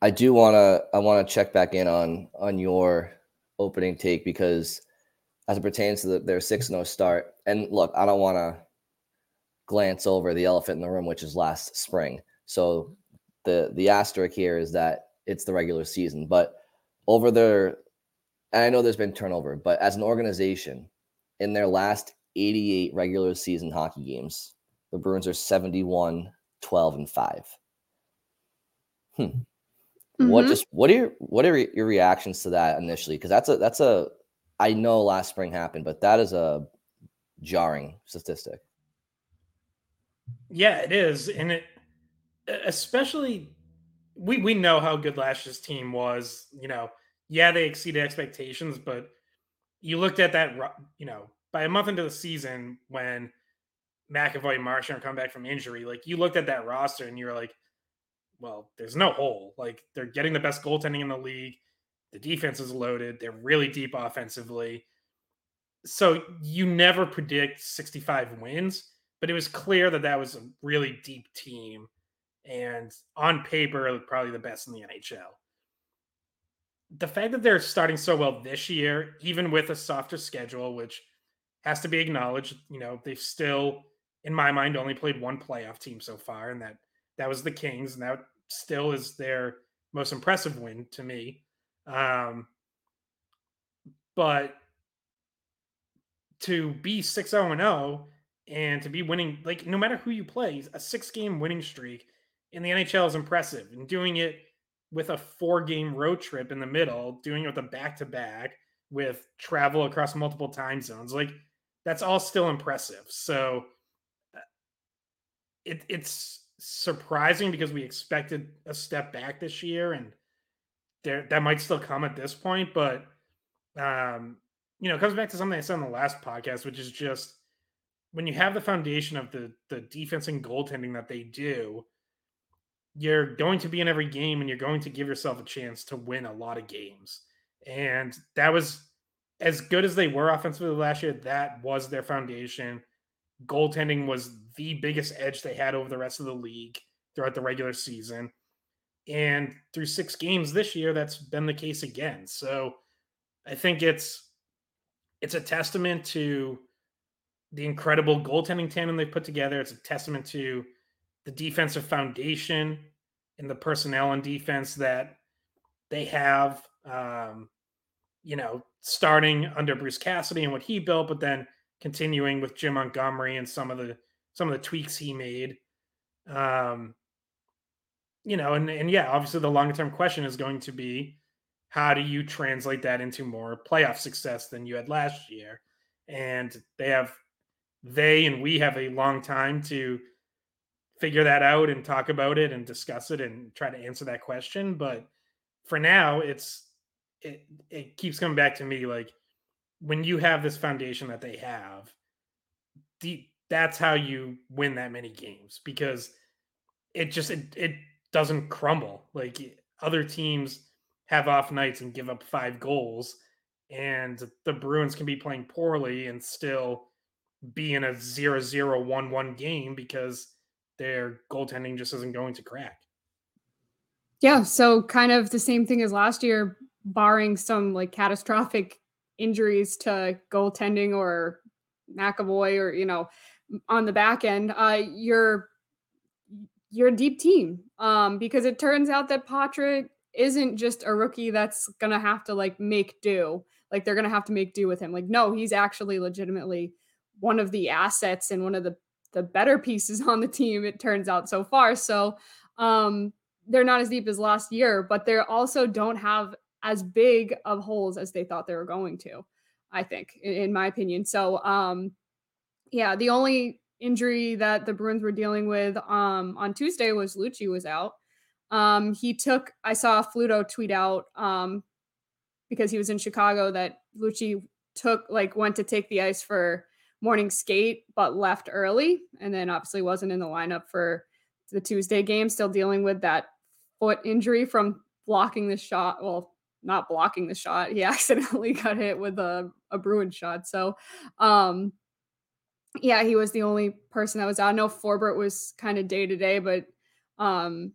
I do want to I want to check back in on on your opening take because as it pertains to the, their 6-0 start and look, I don't want to glance over the elephant in the room which is last spring. So the the asterisk here is that it's the regular season, but over their and I know there's been turnover, but as an organization in their last 88 regular season hockey games, the Bruins are 71 12 and 5. Hmm. Mm-hmm. What just what are your what are your reactions to that initially? Because that's a that's a I know last spring happened, but that is a jarring statistic. Yeah, it is, and it especially we we know how good last year's team was. You know, yeah, they exceeded expectations, but you looked at that. You know, by a month into the season, when McAvoy and Marchand come back from injury, like you looked at that roster and you're like, well, there's no hole. Like they're getting the best goaltending in the league. The defense is loaded. They're really deep offensively. So you never predict 65 wins, but it was clear that that was a really deep team and on paper probably the best in the NHL. The fact that they're starting so well this year, even with a softer schedule, which has to be acknowledged, you know, they've still, in my mind, only played one playoff team so far, and that that was the Kings, and that still is their most impressive win to me. Um, but to be 6 0 0 and to be winning, like no matter who you play, a six game winning streak in the NHL is impressive. And doing it with a four game road trip in the middle, doing it with a back to back with travel across multiple time zones, like that's all still impressive. So uh, it, it's surprising because we expected a step back this year and there that might still come at this point but um you know it comes back to something i said in the last podcast which is just when you have the foundation of the the defense and goaltending that they do you're going to be in every game and you're going to give yourself a chance to win a lot of games. And that was as good as they were offensively last year that was their foundation goaltending was the biggest edge they had over the rest of the league throughout the regular season. And through six games this year, that's been the case again. So I think it's it's a testament to the incredible goaltending tandem they've put together. It's a testament to the defensive foundation and the personnel and defense that they have. Um, you know, starting under Bruce Cassidy and what he built, but then continuing with Jim Montgomery and some of the some of the tweaks he made. Um, you know, and and yeah, obviously the longer term question is going to be how do you translate that into more playoff success than you had last year? And they have they and we have a long time to figure that out and talk about it and discuss it and try to answer that question. But for now, it's it it keeps coming back to me like when you have this foundation that they have, the, that's how you win that many games because it just it, it doesn't crumble. Like other teams have off nights and give up five goals, and the Bruins can be playing poorly and still be in a 0 0 1 1 game because their goaltending just isn't going to crack. Yeah. So, kind of the same thing as last year, barring some like catastrophic injuries to goaltending or McAvoy or you know on the back end, uh, you're you're a deep team um, because it turns out that Poitras isn't just a rookie that's gonna have to like make do. Like they're gonna have to make do with him. Like no, he's actually legitimately one of the assets and one of the the better pieces on the team. It turns out so far. So um, they're not as deep as last year, but they also don't have as big of holes as they thought they were going to, I think, in, in my opinion. So, um, yeah, the only injury that the Bruins were dealing with um, on Tuesday was Lucic was out. Um, he took, I saw Fluto tweet out um, because he was in Chicago that Lucic took, like, went to take the ice for morning skate, but left early. And then obviously wasn't in the lineup for the Tuesday game, still dealing with that foot injury from blocking the shot. Well, not blocking the shot. He accidentally got hit with a, a Bruin shot. So, um, yeah, he was the only person that was out. I know Forbort was kind of day to day, but um,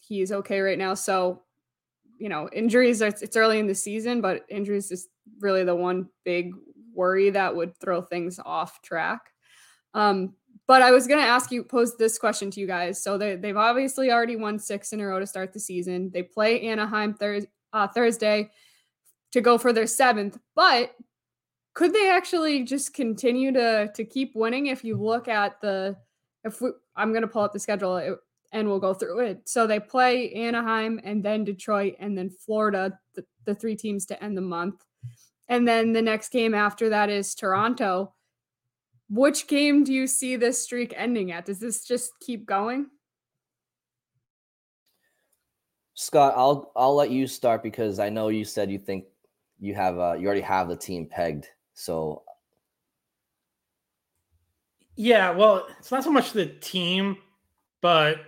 he's okay right now. So, you know, injuries, it's, it's early in the season, but injuries is really the one big worry that would throw things off track. Um, but I was going to ask you, pose this question to you guys. So they, they've obviously already won six in a row to start the season. They play Anaheim thir- uh, Thursday to go for their seventh, but could they actually just continue to to keep winning if you look at the if we, I'm going to pull up the schedule and we'll go through it. So they play Anaheim and then Detroit and then Florida, the, the three teams to end the month. And then the next game after that is Toronto. Which game do you see this streak ending at? Does this just keep going? Scott, I'll I'll let you start because I know you said you think you have uh, you already have the team pegged. So yeah, well, it's not so much the team, but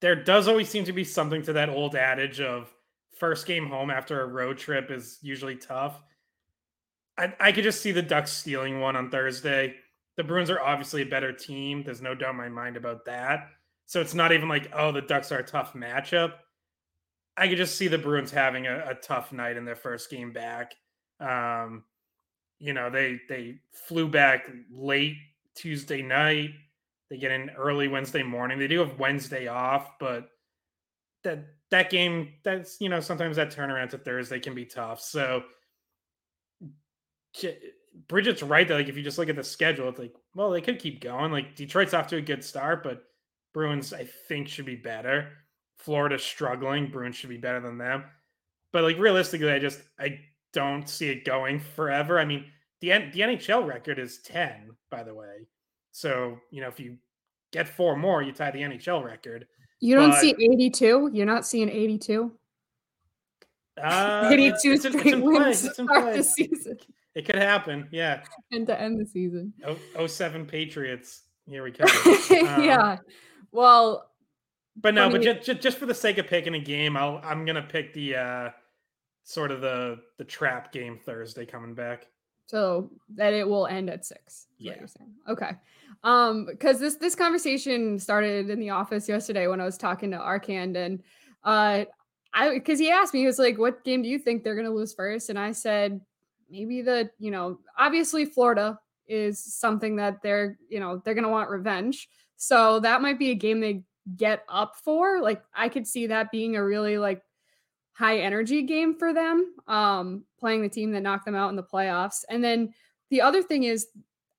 there does always seem to be something to that old adage of first game home after a road trip is usually tough. I, I could just see the Ducks stealing one on Thursday. The Bruins are obviously a better team. There's no doubt in my mind about that. So it's not even like, oh, the Ducks are a tough matchup. I could just see the Bruins having a, a tough night in their first game back. Um, you know, they they flew back late Tuesday night. They get in early Wednesday morning. They do have Wednesday off, but that that game, that's you know, sometimes that turnaround to Thursday can be tough. So Bridget's right that like if you just look at the schedule, it's like, well, they could keep going. Like Detroit's off to a good start, but Bruins, I think, should be better. Florida's struggling. Bruins should be better than them. But like realistically, I just I don't see it going forever. I mean, the the NHL record is 10, by the way. So, you know, if you get four more, you tie the NHL record. You don't but, see 82? You're not seeing 82? Uh, 82 it's, it's, straight it's wins to start the season. It could happen, yeah. And to end the season. Oh, 07 Patriots. Here we go. Um, yeah. Well, but no, but just, just for the sake of picking a game, I'll I'm gonna pick the uh sort of the the trap game Thursday coming back. So that it will end at six. Yeah. Okay. Um, because this this conversation started in the office yesterday when I was talking to Arcand and uh I because he asked me, he was like, What game do you think they're gonna lose first? And I said, maybe the, you know, obviously Florida is something that they're, you know, they're gonna want revenge. So that might be a game they get up for. Like I could see that being a really like high energy game for them, um, playing the team that knocked them out in the playoffs. And then the other thing is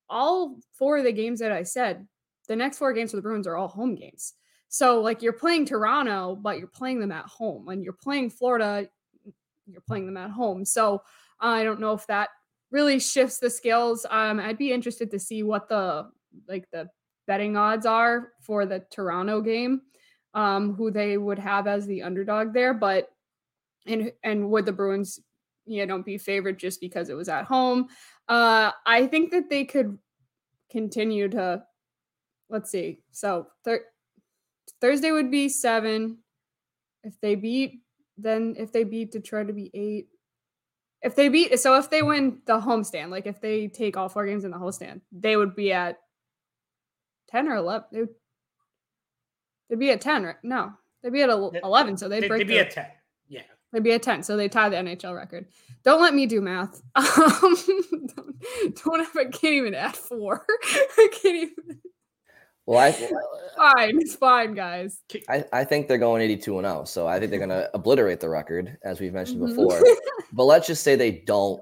all four of the games that I said, the next four games for the Bruins are all home games. So like you're playing Toronto, but you're playing them at home. And you're playing Florida, you're playing them at home. So I don't know if that really shifts the scales. Um, I'd be interested to see what the like the betting odds are for the Toronto game, um, who they would have as the underdog there. But and and would the Bruins, you know, don't be favored just because it was at home? Uh, I think that they could continue to. Let's see. So thir- Thursday would be seven. If they beat, then if they beat Detroit, to be eight. If they beat, so if they win the homestand, like if they take all four games in the homestand, they would be at 10 or 11. They would, they'd be at 10, right? No, they'd be at 11. So they'd, they'd, break they'd be at 10. Yeah. They'd be at 10. So they tie the NHL record. Don't let me do math. Um, don't, don't have, I can't even add four. I can't even. Well, I fine. It's fine, guys. I, I think they're going 82 and 0. So I think they're going to obliterate the record, as we've mentioned mm-hmm. before. but let's just say they don't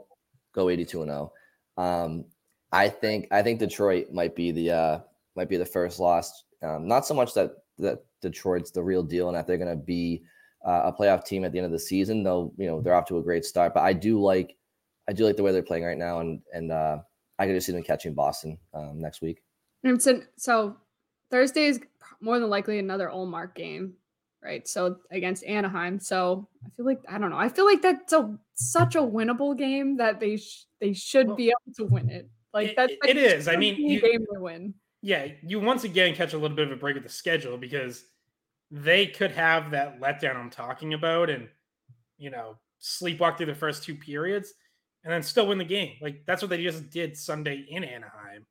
go 82 and 0. Um, I think I think Detroit might be the uh, might be the first loss. Um, not so much that that Detroit's the real deal and that they're going to be uh, a playoff team at the end of the season. Though you know they're off to a great start, but I do like I do like the way they're playing right now, and and uh, I could just see them catching Boston um, next week. And so, so Thursday is more than likely another Ullmark game. right? So against Anaheim. So I feel like I don't know. I feel like that's a such a winnable game that they sh- they should well, be able to win it. Like that's it, it is. I mean, you, game to win. Yeah, you once again catch a little bit of a break of the schedule because they could have that letdown I'm talking about, and you know sleepwalk through the first two periods and then still win the game. Like that's what they just did Sunday in Anaheim.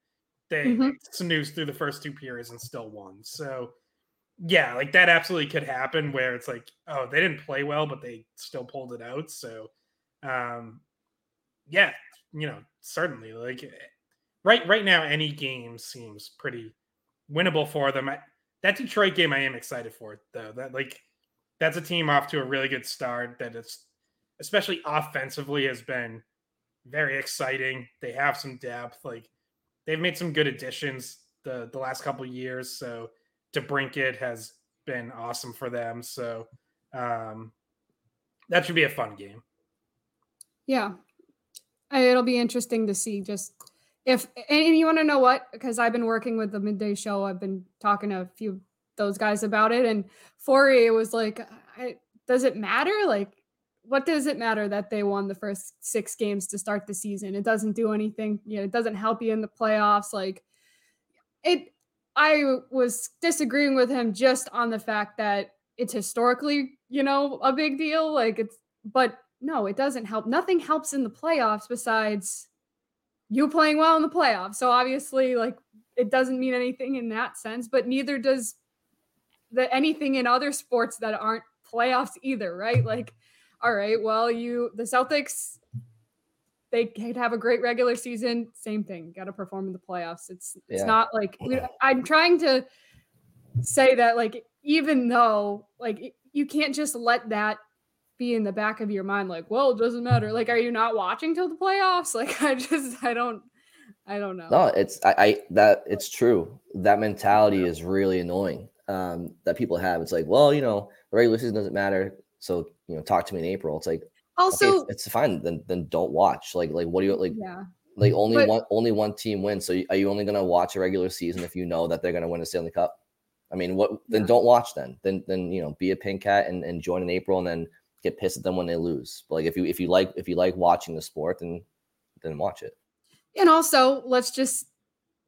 They mm-hmm. snoozed through the first two periods and still won. So yeah, like that absolutely could happen where it's like, oh, they didn't play well, but they still pulled it out. So um yeah, you know, certainly like right right now any game seems pretty winnable for them. I, that Detroit game I am excited for though. That like that's a team off to a really good start that it's especially offensively has been very exciting. They have some depth. Like they've made some good additions the the last couple years. So DeBrincat has been awesome for them. So um, that should be a fun game. Yeah, it'll be interesting to see just if and you want to know what because I've been working with the midday show. I've been talking to a few those guys about it, and Forey was like, "Does it matter? Like, what does it matter that they won the first six games to start the season? It doesn't do anything. You know, it doesn't help you in the playoffs. Like it I was disagreeing with him just on the fact that it's historically, you know, a big deal. Like it's but no, it doesn't help. Nothing helps in the playoffs besides you playing well in the playoffs. So obviously, like it doesn't mean anything in that sense, but neither does the anything in other sports that aren't playoffs either, right? Like all right, well, you the Celtics they could have a great regular season. Same thing, got to perform in the playoffs. It's it's yeah. not like I'm trying to say that like even though like you can't just let that be in the back of your mind like well it doesn't matter like are you not watching till the playoffs like i just i don't i don't know no it's i, I that it's true that mentality is really annoying um that people have it's like well you know the regular season doesn't matter so you know, talk to me in April. It's like also okay, it's, it's, fine. Then then don't watch. Like like what do you like? Yeah. Like only but, one only one team wins. So are you only gonna watch a regular season if you know that they're gonna win a Stanley Cup? I mean, what then? Don't watch then. Then then you know, be a pink hat and, and join in April, and then get pissed at them when they lose. But like if you if you like if you like watching the sport, then then watch it. And also, let's just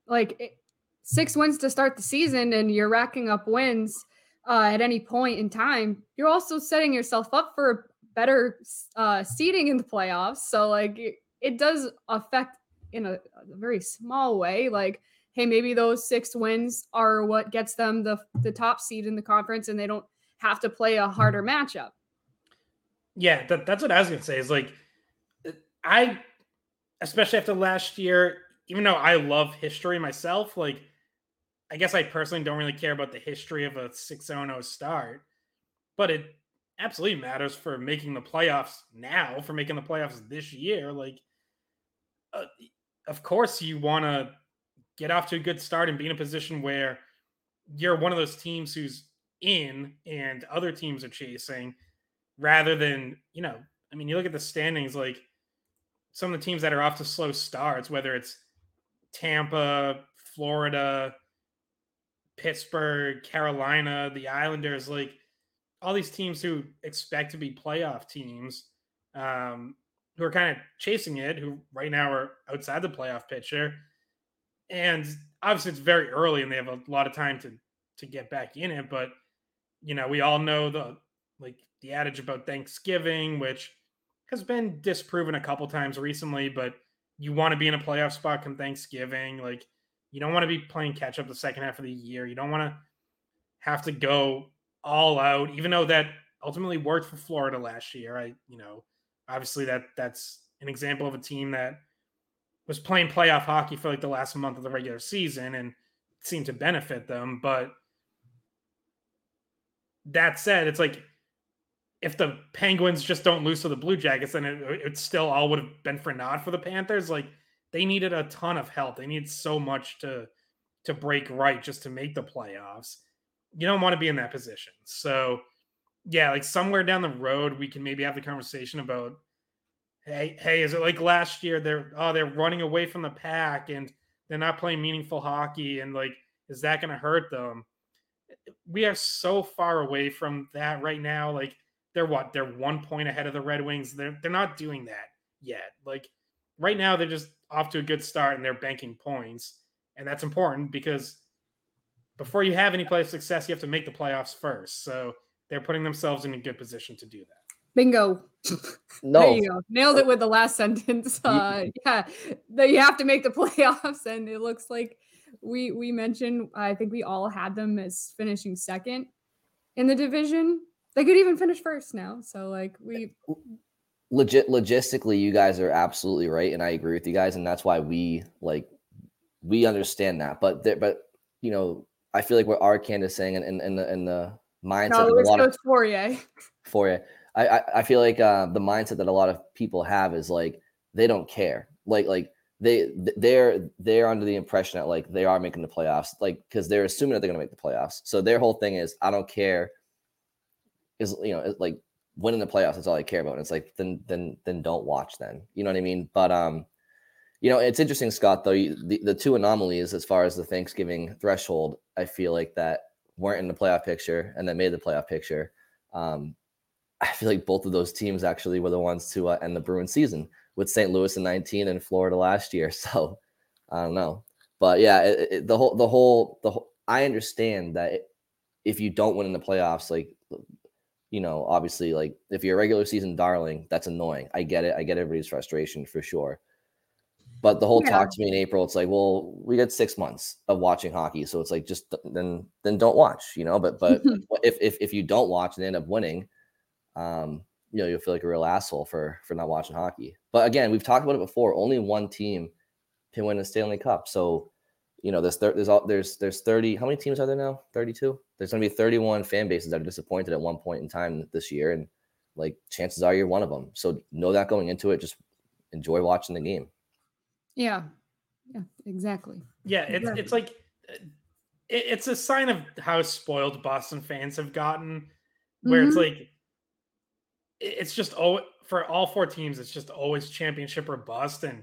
like six wins to start the season, and you're racking up wins uh, at any point in time, you're also setting yourself up for better uh, seating in the playoffs. So like it, it does affect in a, a, very small way. Like, hey, maybe those six wins are what gets them the the top seed in the conference, and they don't have to play a harder matchup. Yeah, that, that's what I was gonna say. Is like, I, especially after last year, even though I love history myself, like I guess I personally don't really care about the history of a 6 0 start, but it absolutely matters for making the playoffs now, for making the playoffs this year. Like, uh, of course, you want to get off to a good start and be in a position where you're one of those teams who's in and other teams are chasing rather than, you know, I mean, you look at the standings, like some of the teams that are off to slow starts, whether it's Tampa, Florida, Pittsburgh, Carolina, the Islanders, like all these teams who expect to be playoff teams, um, who are kind of chasing it, who right now are outside the playoff picture. And obviously, it's very early, and they have a lot of time to to get back in it. But you know, we all know the like the adage about Thanksgiving, which has been disproven a couple times recently. But you want to be in a playoff spot come Thanksgiving, like you don't want to be playing catch up the second half of the year. You don't want to have to go all out, even though that ultimately worked for Florida last year. I, you know, obviously that that's an example of a team that was playing playoff hockey for like the last month of the regular season and seemed to benefit them. But that said, it's like if the Penguins just don't lose to the Blue Jackets, then it, it still all would have been for naught for the Panthers. Like they needed a ton of help. They need so much to to break right just to make the playoffs. You don't want to be in that position. So, yeah, like somewhere down the road, we can maybe have the conversation about, hey, hey, is it like last year? They're oh, they're running away from the pack and they're not playing meaningful hockey, and like, is that to hurt them? we are so far away from that right now. Like they're what? They're one point ahead of the Red Wings. They're they're not doing that yet. Like right now, they're just off to a good start and they're banking points, and that's important because before you have any play success, you have to make the playoffs first. So they're putting themselves in a good position to do that. Bingo. No, There you go. Nailed it with the last sentence. Uh, yeah, that you have to make the playoffs, and it looks like we we mentioned. I think we all had them as finishing second in the division. They could even finish first now. So like we, legit logistically you guys are absolutely right and i agree with you guys and that's why we like we understand that but there but you know i feel like what our is saying and in, in, the in the mindset no, of a lot of Coach Fourier. I, I i feel like uh the mindset that a lot of people have is like they don't care like like they they're they're under the impression that like they are making the playoffs like because they're assuming that they're going to make the playoffs so their whole thing is i don't care is you know like winning the playoffs that's all I care about. And it's like then then then don't watch then. You know what I mean? But um, you know, it's interesting, Scott, though, you, the, the two anomalies as far as the Thanksgiving threshold, I feel like that weren't in the playoff picture and that made the playoff picture. Um, I feel like both of those teams actually were the ones to uh, end the Bruin season with St. Louis in 19 and Florida last year. So I don't know, but yeah, it, it, the whole, the whole, the whole, I understand that if you don't win in the playoffs, like you know, obviously, like if you're a regular season darling, that's annoying. I get it. I get everybody's frustration for sure. But the whole yeah. talk to me in April, it's like, well, we got six months of watching hockey, so it's like just then then don't watch, you know. But but if if if you don't watch and end up winning, um, you know, you'll feel like a real asshole for for not watching hockey. But again, we've talked about it before. Only one team can win a Stanley Cup, so you know, there's there's all there's there's 30. How many teams are there now? 32. There's going to be 31 fan bases that are disappointed at one point in time this year, and like chances are you're one of them. So know that going into it. Just enjoy watching the game. Yeah, yeah, exactly. Yeah, it's exactly. it's like it's a sign of how spoiled Boston fans have gotten, where mm-hmm. it's like it's just oh for all four teams, it's just always championship or bust, and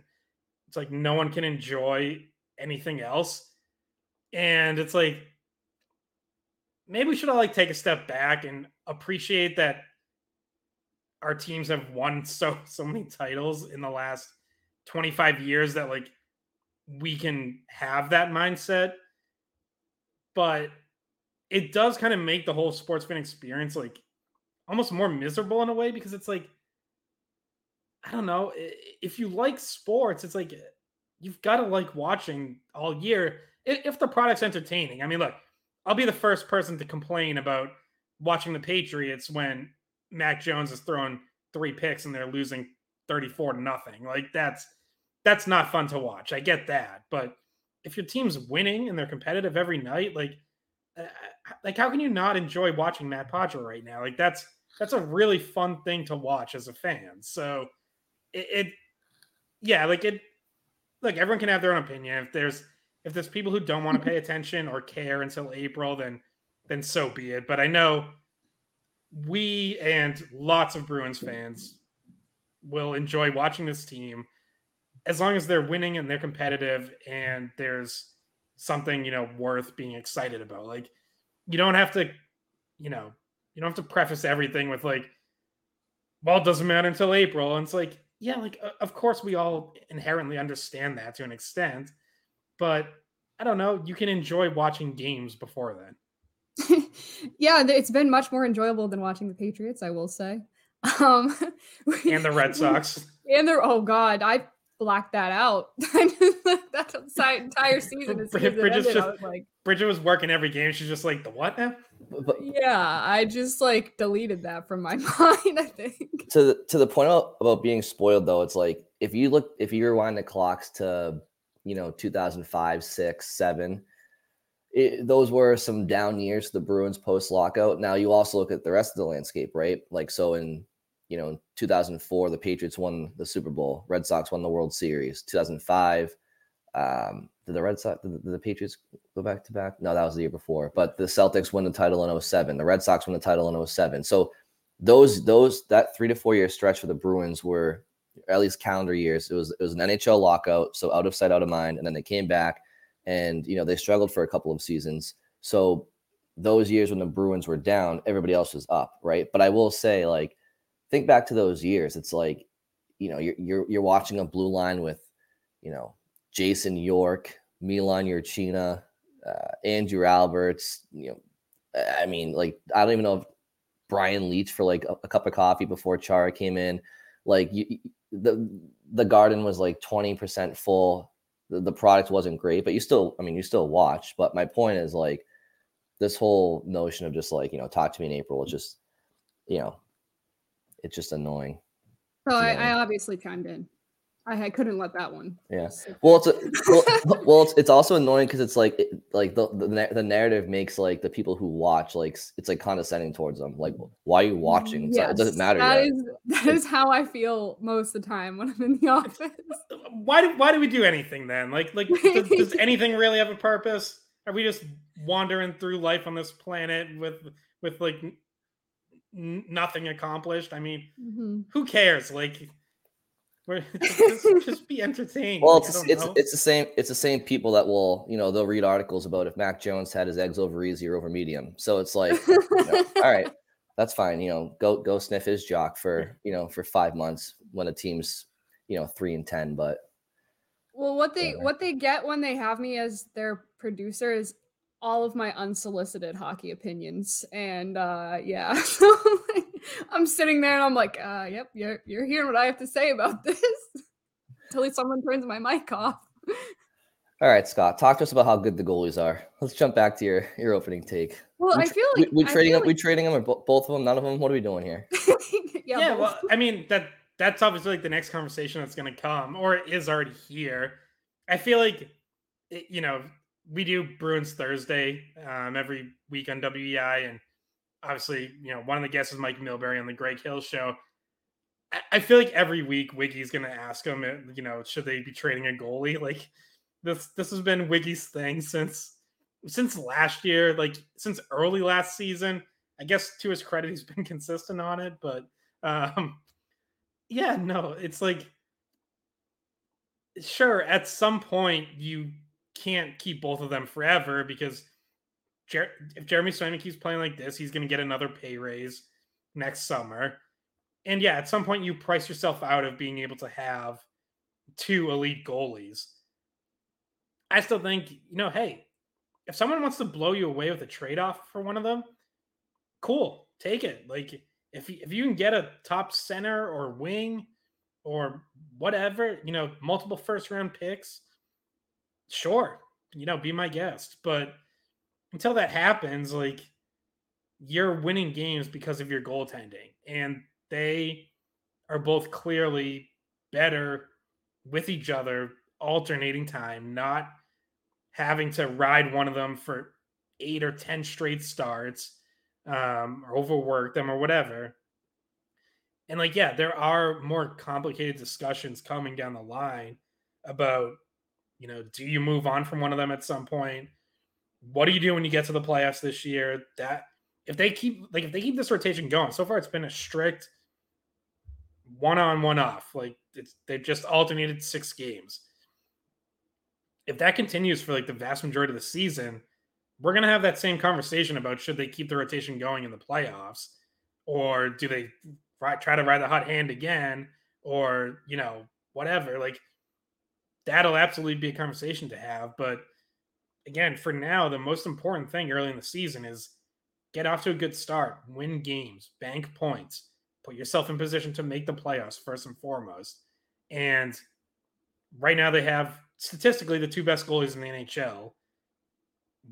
it's like no one can enjoy anything else. And it's like maybe we should all like take a step back and appreciate that our teams have won so so many titles in the last 25 years that like we can have that mindset but it does kind of make the whole sports fan experience like almost more miserable in a way because it's like i don't know if you like sports it's like you've got to like watching all year if the product's entertaining. I mean, look, I'll be the first person to complain about watching the Patriots when Mac Jones is throwing three picks and they're losing 34 to nothing. Like that's that's not fun to watch. I get that, but if your team's winning and they're competitive every night, like uh, like how can you not enjoy watching Matt Poitras right now? Like that's that's a really fun thing to watch as a fan. So it, it yeah, like it look, everyone can have their own opinion. If there's if there's people who don't want to pay attention or care until April, then then so be it. But I know we and lots of Bruins fans will enjoy watching this team as long as they're winning and they're competitive and there's something, you know, worth being excited about. Like you don't have to, you know, you don't have to preface everything with like, well, it doesn't matter until April. And it's like, yeah, like of course we all inherently understand that to an extent, but I don't know, you can enjoy watching games before then. yeah, it's been much more enjoyable than watching the Patriots, I will say. Um and the Red Sox. And the oh god, I blacked that out. that entire season. As Bridget, ended, just, like, Bridget was working every game. She's just like, the what now? Yeah, I just like deleted that from my mind. I think to the to the point about, about being spoiled though, it's like if you look if you rewind the clocks to you know 2005, six, seven. It, those were some down years the Bruins post lockout. Now you also look at the rest of the landscape, right? Like so in you know 2004 the Patriots won the Super Bowl, Red Sox won the World Series. 2005 um, did the Red Sox, did the Patriots go back to back? No, that was the year before. But the Celtics won the title in 07. The Red Sox won the title in 07. So those those that three to four year stretch for the Bruins were at least calendar years. It was it was an NHL lockout, so out of sight, out of mind. And then they came back, and you know they struggled for a couple of seasons. So those years when the Bruins were down, everybody else was up, right? But I will say, like, think back to those years. It's like, you know, you're you're you're watching a blue line with, you know, Jason York, Milan Jurcina, uh, Andrew Alberts. You know, I mean, like, I don't even know if Brian Leetch for like a, a cup of coffee before Chara came in. Like, you, the the garden was like twenty percent full. The, the product wasn't great, but you still, I mean, you still watch. But my point is like this whole notion of just like you know talk to me in april just you know it's just annoying so I, I, obviously chimed in I, I couldn't let that one yeah well it's a, well, well it's, it's also annoying because it's like it, like the, the the narrative makes like the people who watch like it's like condescending towards them like why are you watching yes, it doesn't matter that yet. is that is how i feel most of the time when i'm in the office why do why do we do anything then like like does, does anything really have a purpose are we just wandering through life on this planet with with like n- nothing accomplished? I mean, mm-hmm. who cares? Like, just, just, be entertained. Well, it's it's, it's the same it's the same people that will you know they'll read articles about if Mac Jones had his eggs over easy or over medium. So it's like, you know, all right, that's fine. You know, go go sniff his jock for you know for five months when a team's you know three and ten, but well, what they yeah. what they get when they have me as their producer is all of my unsolicited hockey opinions, and uh, yeah, I'm sitting there and I'm like, uh, "Yep, you're you're hearing what I have to say about this." Until someone turns my mic off. All right, Scott, talk to us about how good the goalies are. Let's jump back to your your opening take. Well, we, I feel like we, we trading them. Like... We trading them, or both of them? None of them. What are we doing here? yeah, yeah well, I mean that that's obviously like the next conversation that's going to come or is already here. I feel like, you know, we do Bruins Thursday um, every week on WEEI. And obviously, you know, one of the guests is Mike Milbury on the Greg Hill show. I, I feel like every week Wiggy's going to ask him, uh, you know, should they be trading a goalie? Like this, this has been Wiggy's thing since since last year, like since early last season. I guess to his credit, he's been consistent on it, but um, yeah, no, it's like sure at some point you can't keep both of them forever because Jer- if Jeremy Swayman keeps playing like this, he's going to get another pay raise next summer. And yeah, at some point you price yourself out of being able to have two elite goalies. I still think, you know, hey, if someone wants to blow you away with a trade off for one of them, cool, take it. Like if if you can get a top center or wing or whatever, you know, multiple first round picks, sure, you know, be my guest. But until that happens, like you're winning games because of your goaltending. And they are both clearly better with each other, alternating time, not having to ride one of them for eight or 10 straight starts um, or overwork them or whatever. And like, yeah, there are more complicated discussions coming down the line about, you know, do you move on from one of them at some point? What do you do when you get to the playoffs this year? That if they keep like if they keep this rotation going, so far it's been a strict one on, one off. Like it's they've just alternated six games. If that continues for like the vast majority of the season, we're to have that same conversation about should they keep the rotation going in the playoffs or do they try to ride the hot hand again or, you know, whatever. Like that'll absolutely be a conversation to have. But again, for now, the most important thing early in the season is get off to a good start, win games, bank points, put yourself in position to make the playoffs first and foremost. And right now, they have statistically the two best goalies in the NHL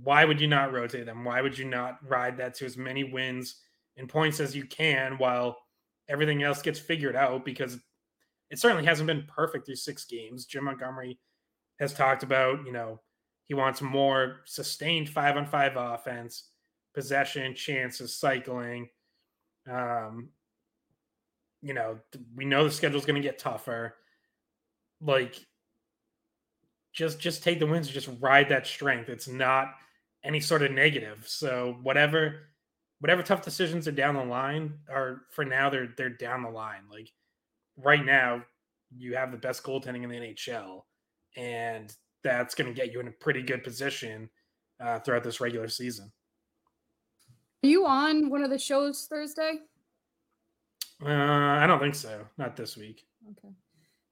why would you not rotate them? Why would you not ride that to as many wins and points as you can while everything else gets figured out? Because it certainly hasn't been perfect through six games. Jim Montgomery has talked about, you know, he wants more sustained five on five offense, possession, chances, cycling. Um, you know, we know the schedule's going to get tougher. Like, just just take the wins, just ride that strength. It's not any sort of negative. So whatever whatever tough decisions are down the line are for now they're they're down the line. Like right now, you have the best goaltending in the NHL, and that's going to get you in a pretty good position uh, throughout this regular season. Are you on one of the shows Thursday? Uh, I don't think so. Not this week. Okay.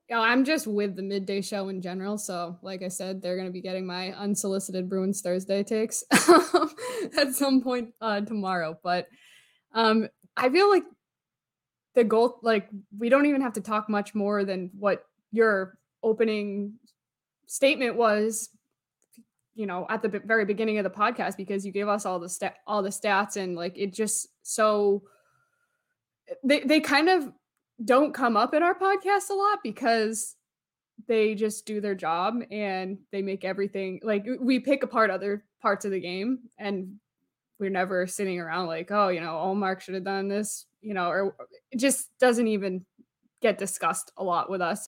Yeah, I'm just with the midday show in general. So, like I said, they're going to be getting my unsolicited Bruins Thursday takes at some point uh, tomorrow. But um, I feel like the goal, like, we don't even have to talk much more than what your opening statement was you know at the very beginning of the podcast because you gave us all the stat all the stats and like it just so they they kind of don't come up in our podcast a lot because they just do their job and they make everything like we pick apart other parts of the game and we're never sitting around like oh you know oh, Ullmark should have done this you know or it just doesn't even get discussed a lot with us